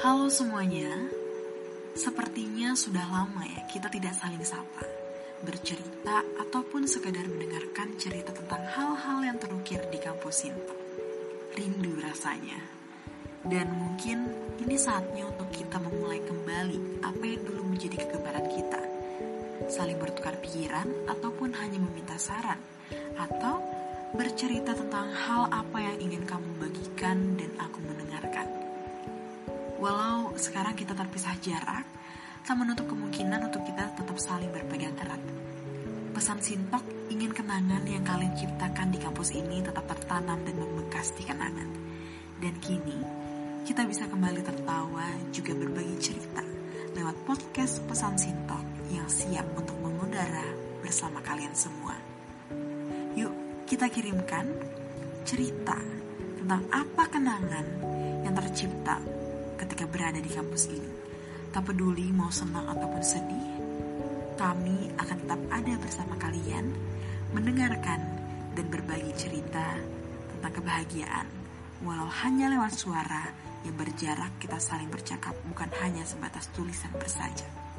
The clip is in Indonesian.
Halo semuanya, sepertinya sudah lama ya kita tidak saling sapa, bercerita ataupun sekadar mendengarkan cerita tentang hal-hal yang terukir di kampus Sinto. Rindu rasanya. Dan mungkin ini saatnya untuk kita memulai kembali apa yang dulu menjadi kegemaran kita. Saling bertukar pikiran ataupun hanya meminta saran atau bercerita tentang hal apa yang ingin kamu bagikan dan. Walau sekarang kita terpisah jarak, tak menutup kemungkinan untuk kita tetap saling berpegang erat. Pesan Sintok ingin kenangan yang kalian ciptakan di kampus ini tetap tertanam dan membekas di kenangan. Dan kini, kita bisa kembali tertawa juga berbagi cerita lewat podcast Pesan Sintok yang siap untuk mengudara bersama kalian semua. Yuk, kita kirimkan cerita tentang apa kenangan yang tercipta ketika berada di kampus ini. Tak peduli mau senang ataupun sedih, kami akan tetap ada bersama kalian, mendengarkan dan berbagi cerita tentang kebahagiaan. Walau hanya lewat suara yang berjarak kita saling bercakap bukan hanya sebatas tulisan bersaja.